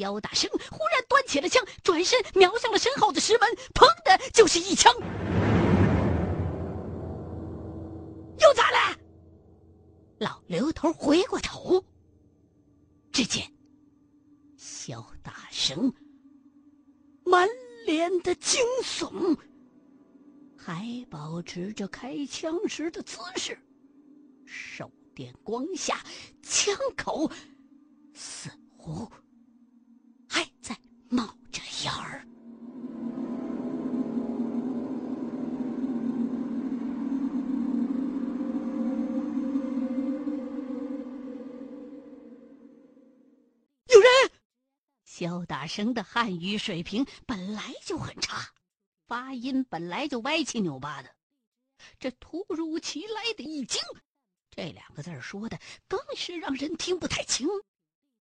萧大生忽然端起了枪，转身瞄向了身后的石门，砰的就是一枪。又咋了？老刘头回过头，只见萧大生满脸的惊悚，还保持着开枪时的姿势，手电光下，枪口似乎冒着烟儿。有人！肖大生的汉语水平本来就很差，发音本来就歪七扭八的，这突如其来的一惊，这两个字说的更是让人听不太清。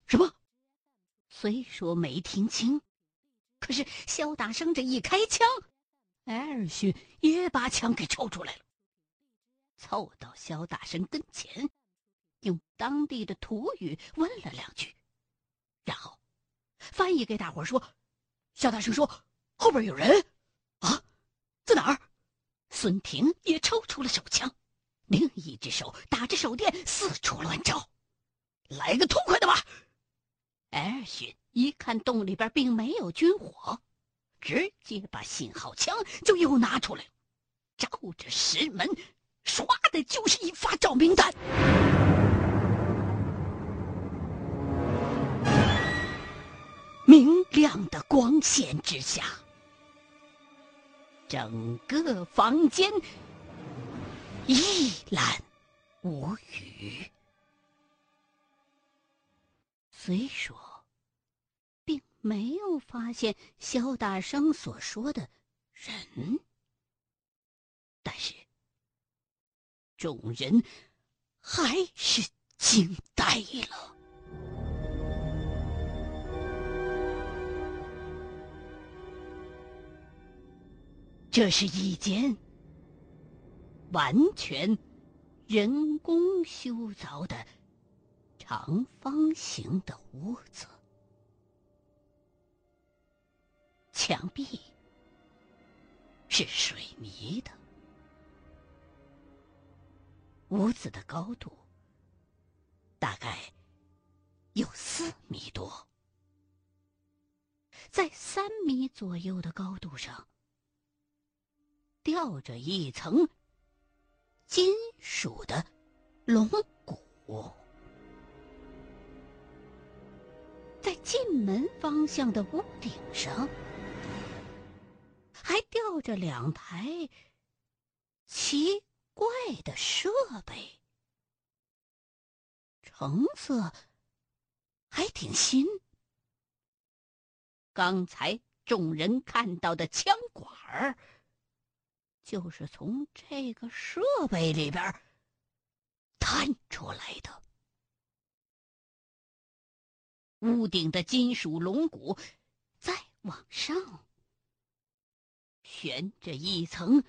什么？虽说没听清，可是肖大生这一开枪，艾尔逊也把枪给抽出来了，凑到肖大生跟前，用当地的土语问了两句。然后，翻译给大伙说：“肖大生说，后边有人，啊，在哪儿？”孙婷也抽出了手枪，另一只手打着手电四处乱照，来个痛快的吧！艾尔逊一看洞里边并没有军火，直接把信号枪就又拿出来，照着石门，唰的就是一发照明弹。明亮的光线之下，整个房间一览无余。虽说没有发现肖大生所说的人，但是众人还是惊呆了。这是一间完全人工修凿的长方形的屋子，墙壁是水泥的，屋子的高度大概有四米多，在三米左右的高度上。吊着一层金属的龙骨，在进门方向的屋顶上，这两台奇怪的设备，成色还挺新。刚才众人看到的枪管儿。就是从这个设备里边探出来的。屋顶的金属龙骨再往上悬着一层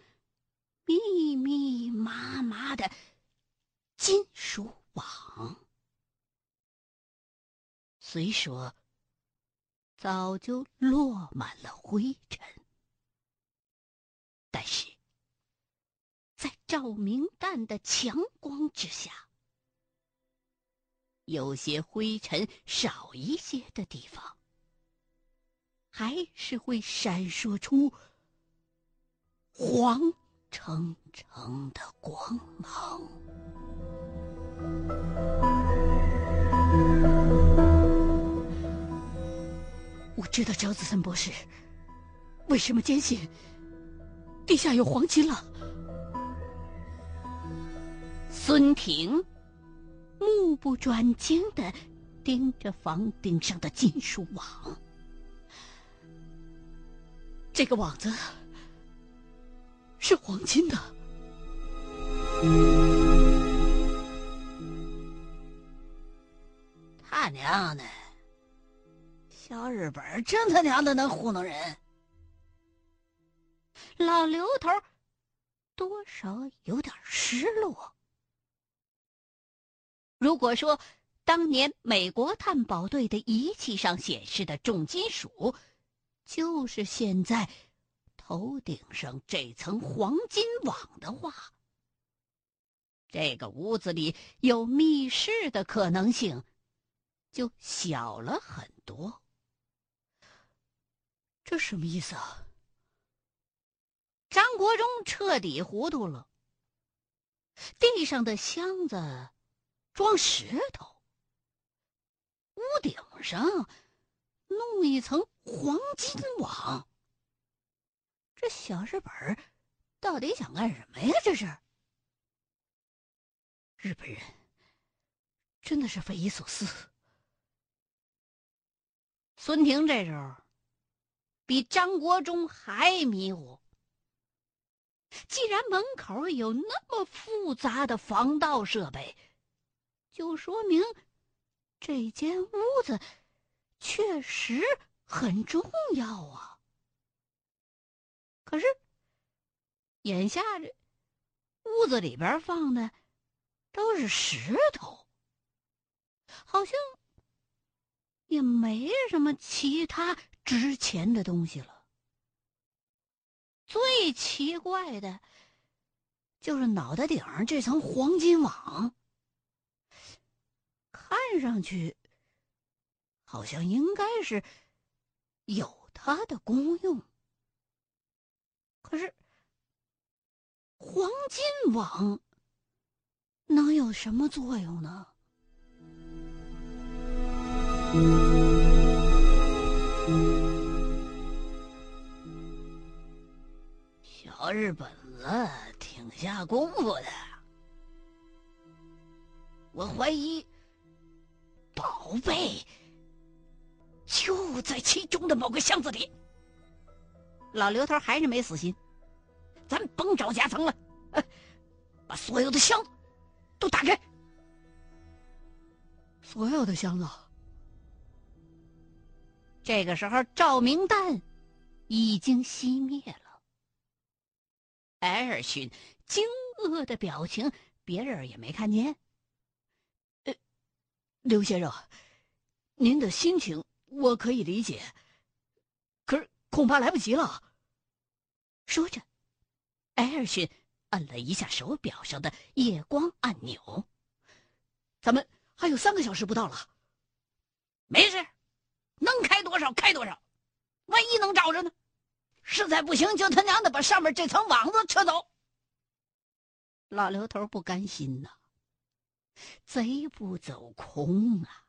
密密麻麻的金属网，虽说早就落满了灰尘，但是。在照明弹的强光之下，有些灰尘少一些的地方，还是会闪烁出黄澄澄的光芒。我知道张子森博士为什么坚信地下有黄金了。孙婷目不转睛的盯着房顶上的金属网，这个网子是黄金的。他娘的，小日本真他娘的能糊弄人！老刘头多少有点失落。如果说当年美国探宝队的仪器上显示的重金属，就是现在头顶上这层黄金网的话，这个屋子里有密室的可能性就小了很多。这什么意思啊？张国忠彻底糊涂了。地上的箱子装石头，屋顶上弄一层黄金网。这小日本到底想干什么呀？这是日本人真的是匪夷所思。孙婷这时候比张国忠还迷糊。既然门口有那么复杂的防盗设备，就说明这间屋子确实很重要啊。可是眼下这屋子里边放的都是石头，好像也没什么其他值钱的东西了。最奇怪的，就是脑袋顶上这层黄金网，看上去好像应该是有它的功用。可是，黄金网能有什么作用呢？小日本子挺下功夫的，我怀疑宝贝就在其中的某个箱子里。老刘头还是没死心，咱甭找夹层了，把所有的箱子都打开。所有的箱子。这个时候，照明弹已经熄灭了。艾尔逊惊愕的表情，别人也没看见。呃，刘先生，您的心情我可以理解，可是恐怕来不及了。说着，艾尔逊按了一下手表上的夜光按钮。咱们还有三个小时不到了。没事，能开多少开多少，万一能找着呢？实在不行，就他娘的把上面这层网子撤走。老刘头不甘心呐，贼不走空啊！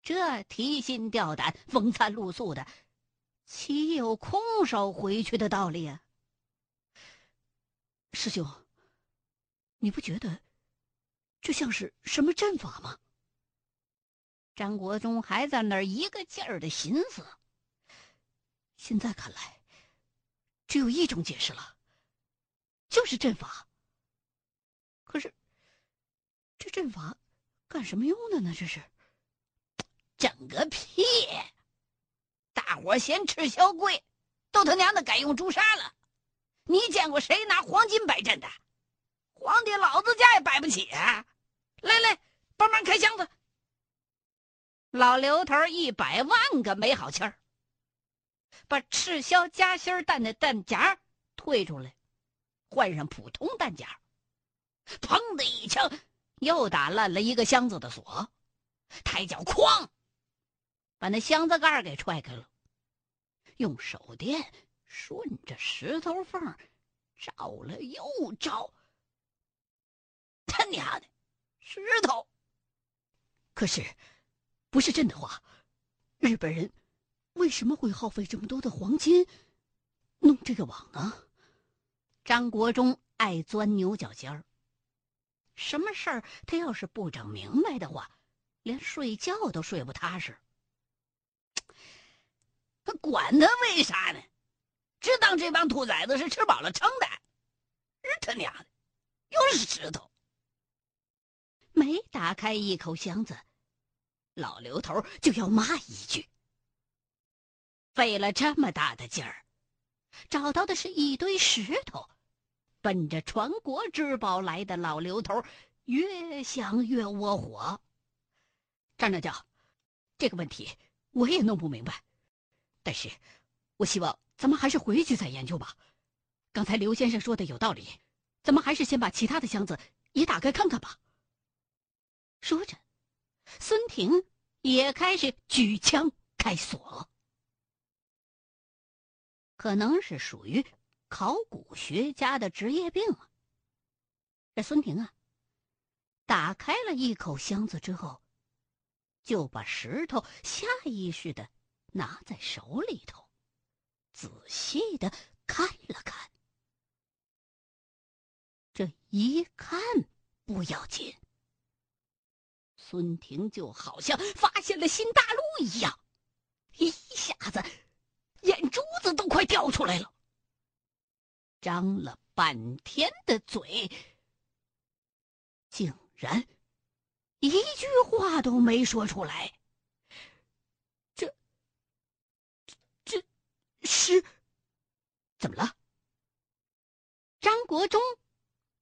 这提心吊胆、风餐露宿的，岂有空手回去的道理啊？师兄，你不觉得这像是什么阵法吗？张国忠还在那儿一个劲儿的寻思。现在看来。只有一种解释了，就是阵法。可是，这阵法干什么用的呢？这是，整个屁！大伙嫌吃小贵，都他娘的改用朱砂了。你见过谁拿黄金摆阵的？皇帝老子家也摆不起！来来，帮忙开箱子。老刘头一百万个没好气儿。把赤霄夹心弹的弹夹退出来，换上普通弹夹。砰的一枪，又打烂了一个箱子的锁。抬脚哐，把那箱子盖给踹开了。用手电顺着石头缝找了又找。他娘的，石头！可是，不是真的话，日本人。为什么会耗费这么多的黄金弄这个网呢？张国忠爱钻牛角尖儿。什么事儿他要是不整明白的话，连睡觉都睡不踏实。他管他为啥呢？只当这帮兔崽子是吃饱了撑的。日他娘的，又是石头！没打开一口箱子，老刘头就要骂一句。费了这么大的劲儿，找到的是一堆石头，奔着传国之宝来的老刘头，越想越窝火。张掌教，这个问题我也弄不明白，但是，我希望咱们还是回去再研究吧。刚才刘先生说的有道理，咱们还是先把其他的箱子也打开看看吧。说着，孙婷也开始举枪开锁。可能是属于考古学家的职业病啊。这孙婷啊，打开了一口箱子之后，就把石头下意识的拿在手里头，仔细的看了看。这一看不要紧，孙婷就好像发现了新大陆一样，一下子眼珠子都快掉出来了，张了半天的嘴，竟然一句话都没说出来。这、这、是怎么了？张国忠。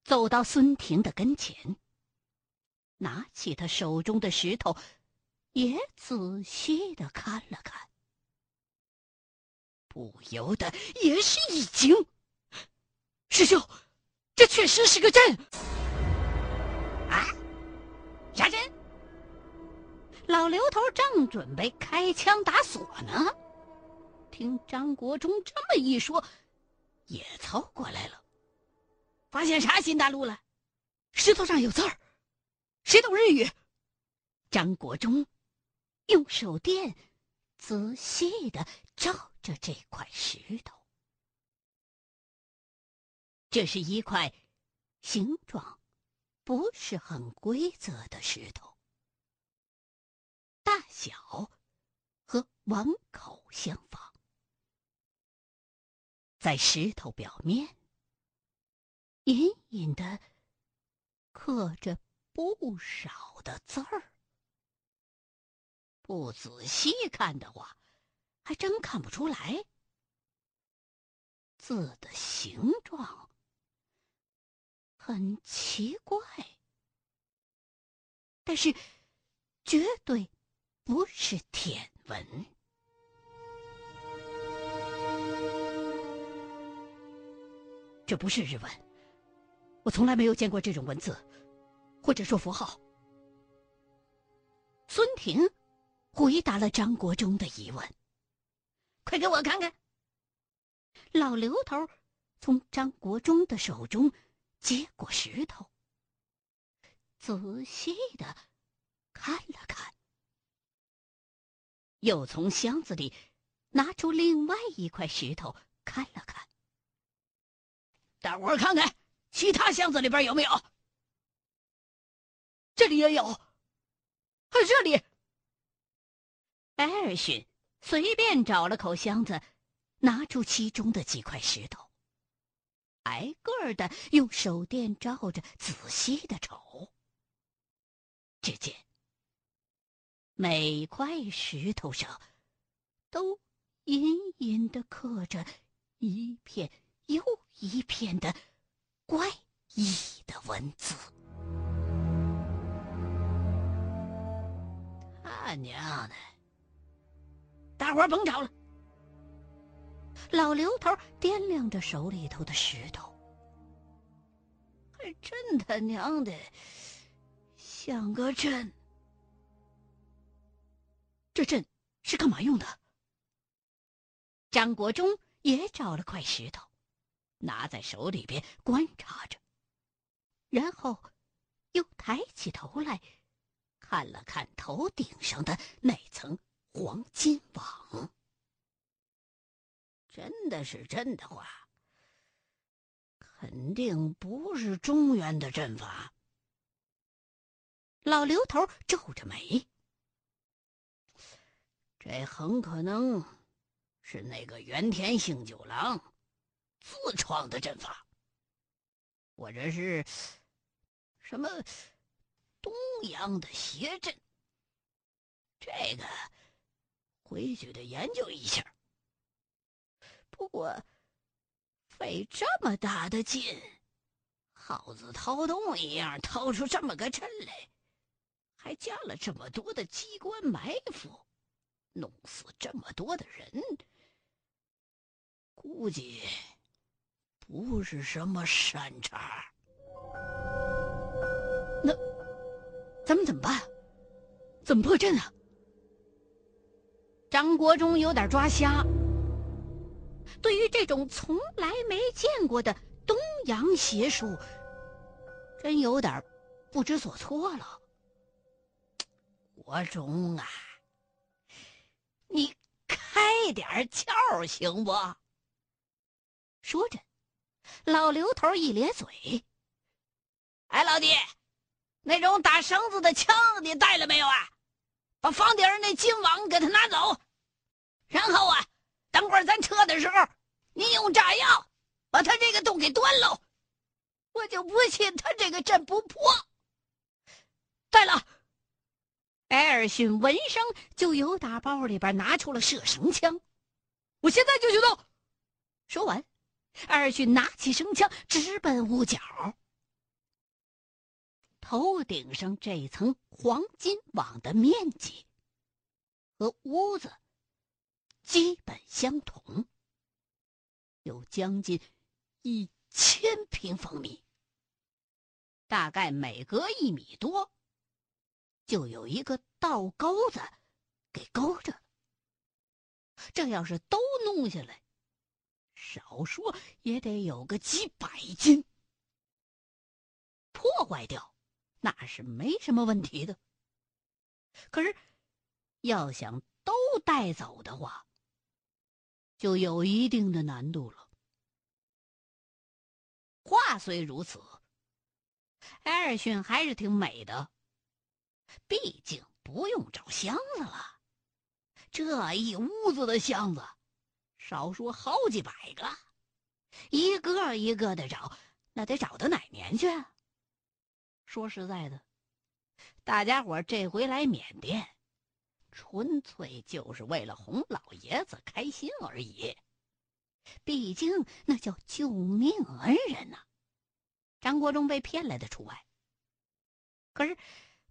走到孙婷的跟前，拿起他手中的石头，也仔细的看了看，不由得也是一惊：“师兄，这确实是个阵啊！啥阵？”老刘头正准备开枪打锁呢，听张国忠这么一说，也凑过来了。发现啥新大陆了？石头上有字儿，谁懂日语？张国忠用手电仔细的照着这块石头，这是一块形状不是很规则的石头，大小和碗口相仿，在石头表面。隐隐的刻着不少的字儿，不仔细看的话，还真看不出来。字的形状很奇怪，但是绝对不是舔文。这不是日文。我从来没有见过这种文字，或者说符号。孙婷回答了张国忠的疑问：“快给我看看。”老刘头从张国忠的手中接过石头，仔细的看了看，又从箱子里拿出另外一块石头看了看。大伙看看。其他箱子里边有没有？这里也有，还有这里。艾尔逊随便找了口箱子，拿出其中的几块石头，挨个的用手电照着，仔细的瞅。只见每块石头上都隐隐的刻着一片又一片的。怪异的文字，他娘的！大伙儿甭吵了。老刘头掂量着手里头的石头，还真他娘的像个阵。这阵是干嘛用的？张国忠也找了块石头。拿在手里边观察着，然后又抬起头来，看了看头顶上的那层黄金网。真的是真的话，肯定不是中原的阵法。老刘头皱着眉，这很可能是那个原田幸九郎。自创的阵法，我这是什么东洋的邪阵？这个回去得研究一下。不过费这么大的劲，耗子掏洞一样掏出这么个阵来，还加了这么多的机关埋伏，弄死这么多的人，估计不是什么善茬。那咱们怎么办？怎么破阵啊？张国忠有点抓瞎。对于这种从来没见过的东洋邪术，真有点不知所措了。国忠啊，你开点窍行不？说着，老刘头一咧嘴：“哎，老弟，那种打绳子的枪你带了没有啊？把房顶上那金网给他拿走，然后啊。”等会儿咱撤的时候，你用炸药把他这个洞给端喽！我就不信他这个阵不破。对了，艾尔逊闻声就由打包里边拿出了射绳枪，我现在就去动。说完，艾尔逊拿起绳枪直奔屋角。头顶上这层黄金网的面积和屋子。基本相同，有将近一千平方米，大概每隔一米多，就有一个倒钩子给勾着。这要是都弄下来，少说也得有个几百斤，破坏掉那是没什么问题的。可是，要想都带走的话，就有一定的难度了。话虽如此，艾尔逊还是挺美的。毕竟不用找箱子了，这一屋子的箱子，少说好几百个，一个一个的找，那得找到哪年去啊？说实在的，大家伙这回来缅甸。纯粹就是为了哄老爷子开心而已，毕竟那叫救命恩人呐。张国忠被骗来的除外。可是，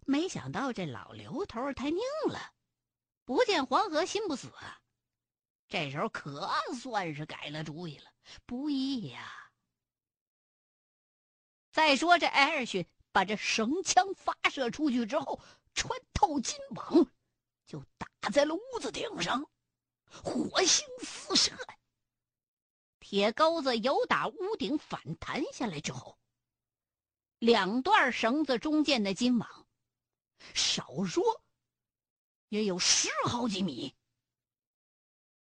没想到这老刘头太拧了，不见黄河心不死！这时候可算是改了主意了，不易呀。再说这艾尔逊把这绳枪发射出去之后，穿透金网。就打在了屋子顶上，火星四射。铁钩子由打屋顶反弹下来之后，两段绳子中间的金网，少说也有十好几米。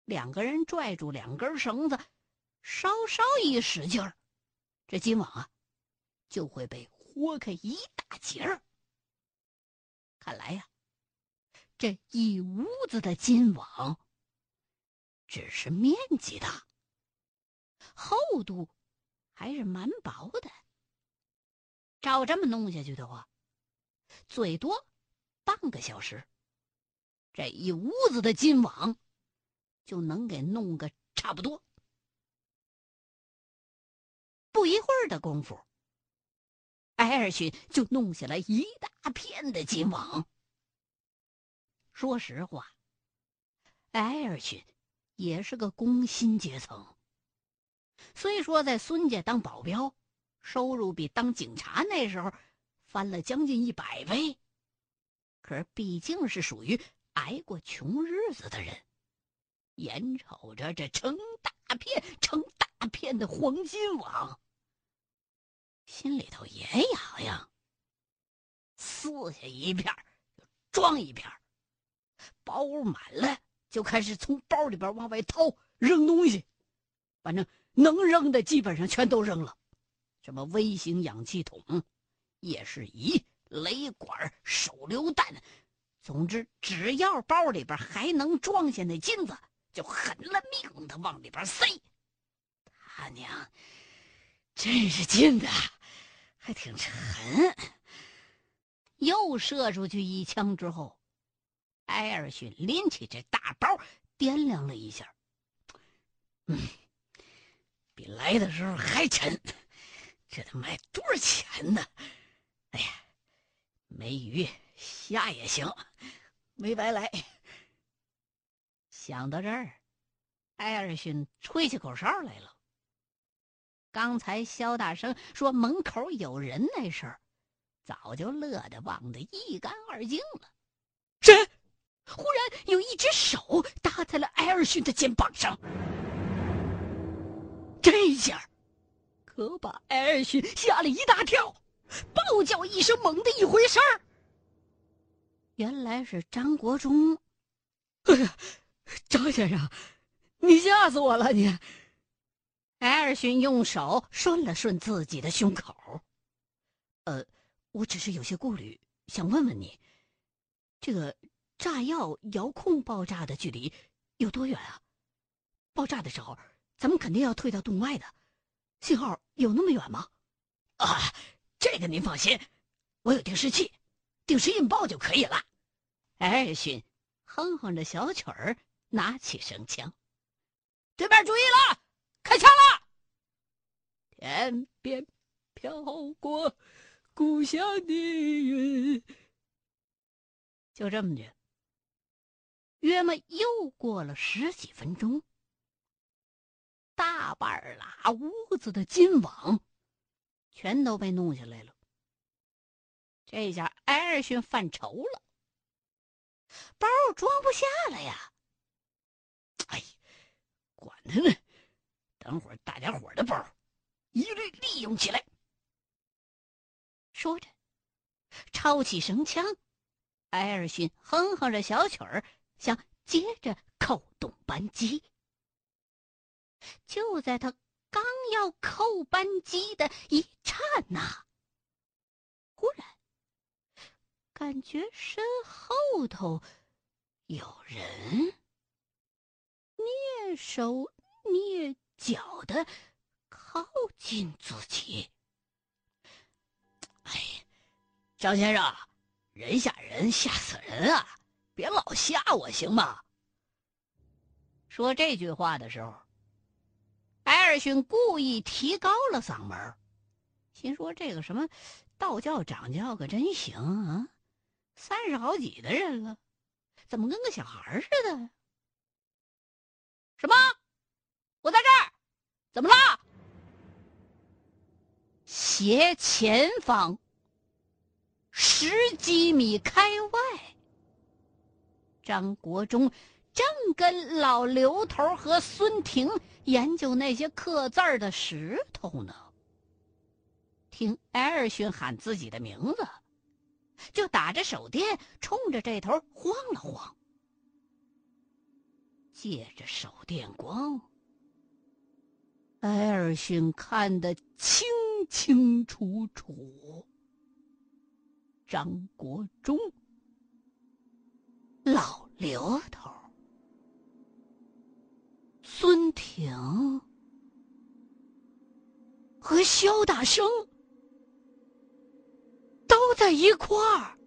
两个人拽住两根绳子，稍稍一使劲儿，这金网啊就会被豁开一大截儿。看来呀。这一屋子的金网，只是面积大，厚度还是蛮薄的。照这么弄下去的话，最多半个小时，这一屋子的金网就能给弄个差不多。不一会儿的功夫，艾尔逊就弄下来一大片的金网。说实话，艾尔逊也是个工薪阶层。虽说在孙家当保镖，收入比当警察那时候翻了将近一百倍，可是毕竟是属于挨过穷日子的人，眼瞅着这成大片、成大片的黄金网，心里头也痒痒。撕下一片装一片包满了，就开始从包里边往外掏扔东西，反正能扔的基本上全都扔了，什么微型氧气筒、夜视仪、雷管、手榴弹，总之只要包里边还能装下那金子，就狠了命的往里边塞。他娘，真是金子，还挺沉。又射出去一枪之后。艾尔逊拎起这大包，掂量了一下，嗯，比来的时候还沉，这得卖多少钱呢？哎呀，没鱼下也行，没白来。想到这儿，艾尔逊吹起口哨来了。刚才肖大生说门口有人那事儿，早就乐得忘得一干二净了。谁？忽然有一只手搭在了艾尔逊的肩膀上，这下可把艾尔逊吓了一大跳，暴叫一声，猛地一回身儿，原来是张国忠。哎呀，张先生，你吓死我了！你。艾尔逊用手顺了顺自己的胸口，呃，我只是有些顾虑，想问问你，这个炸药遥控爆炸的距离有多远啊？爆炸的时候，咱们肯定要退到洞外的，信号有那么远吗？啊，这个您放心，我有定时器，定时引爆就可以了。艾尔逊哼哼着小曲儿，拿起绳枪，对面注意了。开枪了！天边飘过故乡的云。就这么的，约么又过了十几分钟，大半拉屋子的金网全都被弄下来了。这下艾尔逊犯愁了，包装不下了呀！管他呢！等会儿，大家伙的包一律利用起来。说着，抄起绳枪，艾尔逊哼哼着小曲儿，想接着扣动扳机。就在他刚要扣扳机的一刹那，忽然感觉身后头有人蹑手蹑。脚的靠近自己，哎，张先生，人吓人吓死人啊！别老吓我行吗？说这句话的时候，艾尔逊故意提高了嗓门，心说这个什么道教掌教可真行啊！三十好几的人了，怎么跟个小孩似的？什么？我在这儿，怎么了？斜前方十几米开外，张国忠正跟老刘头和孙婷研究那些刻字的石头呢。听艾尔逊喊自己的名字，就打着手电冲着这头晃了晃，借着手电光。艾尔逊看得清清楚楚。张国忠、老刘头、孙挺和肖大生都在一块儿，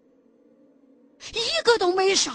一个都没少。